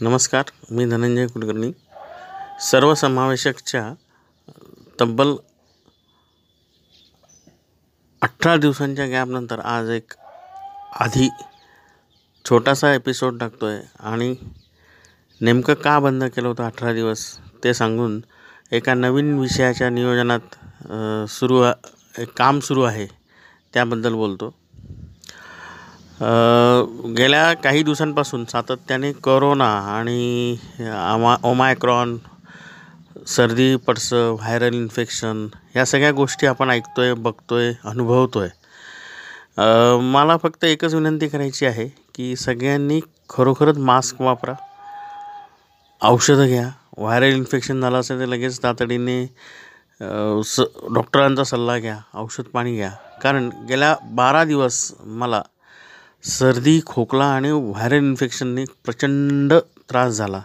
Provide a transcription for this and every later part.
नमस्कार मी धनंजय कुलकर्णी. सर्वसमावेशकच्या तब्बल अठरा दिवसांच्या गॅपनंतर आज एक आधी छोटासा एपिसोड टाकतो आहे आणि नेमकं का बंद केलं होतं अठरा दिवस ते सांगून एका नवीन विषयाच्या नियोजनात सुरू एक काम सुरू आहे त्याबद्दल बोलतो. गेल्या काही दिवसांपासून सातत्याने करोना आणि आमा ओमायक्रॉन सर्दी पडसं व्हायरल इन्फेक्शन या सगळ्या गोष्टी आपण ऐकतो आहे बघतो आहे अनुभवतो आहे मला फक्त एकच विनंती करायची आहे की सगळ्यांनी खरोखरच मास्क वापरा. औषधं घ्या. व्हायरल इन्फेक्शन झालं असेल तर लगेच तातडीने स डॉक्टरांचा सल्ला घ्या. औषध पाणी घ्या. कारण गेल्या बारा दिवस मला सर्दी खोकला आणि व्हायरल इन्फेक्शनने प्रचंड त्रास झाला.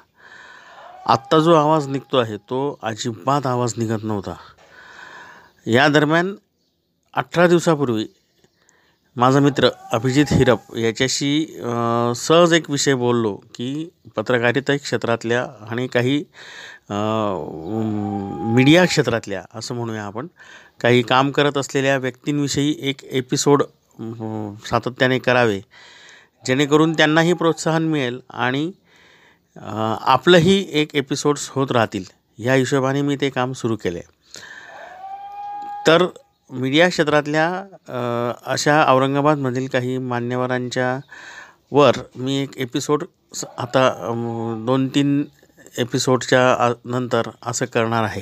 आत्ता जो आवाज निघतो आहे तो अजिबात आवाज निघत नव्हता. या दरम्यान अठरा दिवसापूर्वी माझा मित्र अभिजित हिरप याच्याशी सहज एक विषय बोललो की पत्रकारिता क्षेत्रातल्या आणि काही मीडिया क्षेत्रातल्या असं म्हणूया आपण काही काम करत असलेल्या व्यक्तींविषयी एक एपिसोड हो, सातत्याने करावे. जेणेकरून त्यांनाही प्रोत्साहन मिळेल आणि आपलंही एक एपिसोड्स होत राहतील. ह्या हिशोबाने मी ते काम सुरू केले तर मीडिया क्षेत्रातल्या अशा औरंगाबादमधील काही मान्यवरांच्या वर मी एक एपिसोड आता दोन तीन एपिसोडच्या नंतर असं करणार आहे.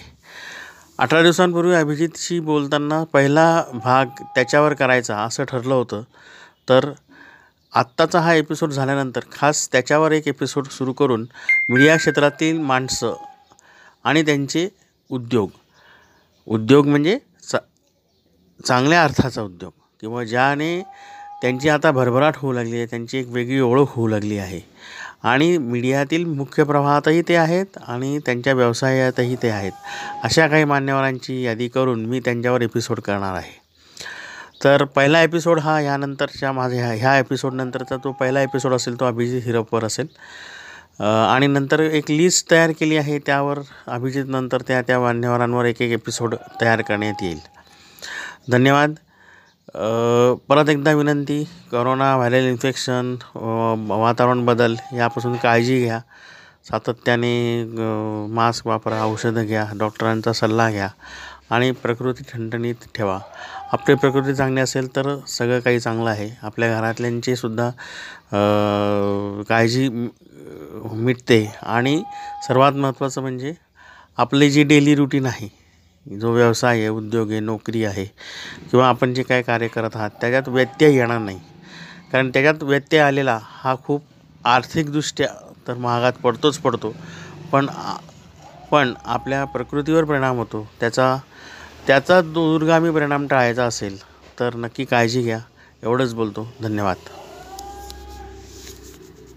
अठरा दिवसांपूर्वी अभिजितशी बोलताना पहिला भाग त्याच्यावर करायचा असं ठरलं होतं. तर आत्ताचा हा एपिसोड झाल्यानंतर खास त्याच्यावर एक एपिसोड सुरू करून मीडिया क्षेत्रातील माणसं आणि त्यांचे उद्योग. उद्योग म्हणजे चा चांगल्या अर्थाचा उद्योग. किंवा ज्याने त्यांची आता भरभराट होऊ लागली आहे त्यांची एक वेगळी ओळख होऊ लागली आहे. आणि मीडियातील मुख्य प्रवाहातही ते आहेत आणि त्यांच्या व्यवसायातही ते आहेत. अशा काही मान्यवरांची यादी करून मी त्यांच्यावर एपिसोड करणार आहे. तर पहिला एपिसोड हा ह्यानंतरच्या माझ्या ह्या ह्या एपिसोडनंतरचा तो पहिला एपिसोड असेल तो अभिजित हिरपवर असेल. आणि नंतर एक लिस्ट तयार केली आहे त्यावर अभिजित नंतर त्या त्या मान्यवरांवर एक एक एपिसोड तयार करण्यात येईल. धन्यवाद. परत एकदा विनंती करोना व्हायरल इन्फेक्शन वातावरण बदल यापासून काळजी घ्या. सातत्याने मास्क वापरा औषधं घ्या डॉक्टरांचा सल्ला घ्या आणि प्रकृती ठणठणीत ठेवा. आपली प्रकृती चांगली असेल तर सगळं काही चांगलं आहे. आपल्या घरातल्यांची सुद्धा काळजी मिटते. आणि सर्वात महत्त्वाचं म्हणजे आपली जी डेली रुटीन आहे जो व्यवसाय आहे उद्योग आहे नोकरी आहे किंवा आपण जे काय कार्य करत आहात त्याच्यात व्यत्यय येणार नाही. कारण त्याच्यात व्यत्यय आलेला हा खूप आर्थिकदृष्ट्या तर महागात पडतोच पडतो. पण पण आपल्या प्रकृतीवर परिणाम होतो. त्याचा त्याचा दूरगामी परिणाम टाळायचा असेल तर नक्की काळजी घ्या. एवढंच बोलतो. धन्यवाद.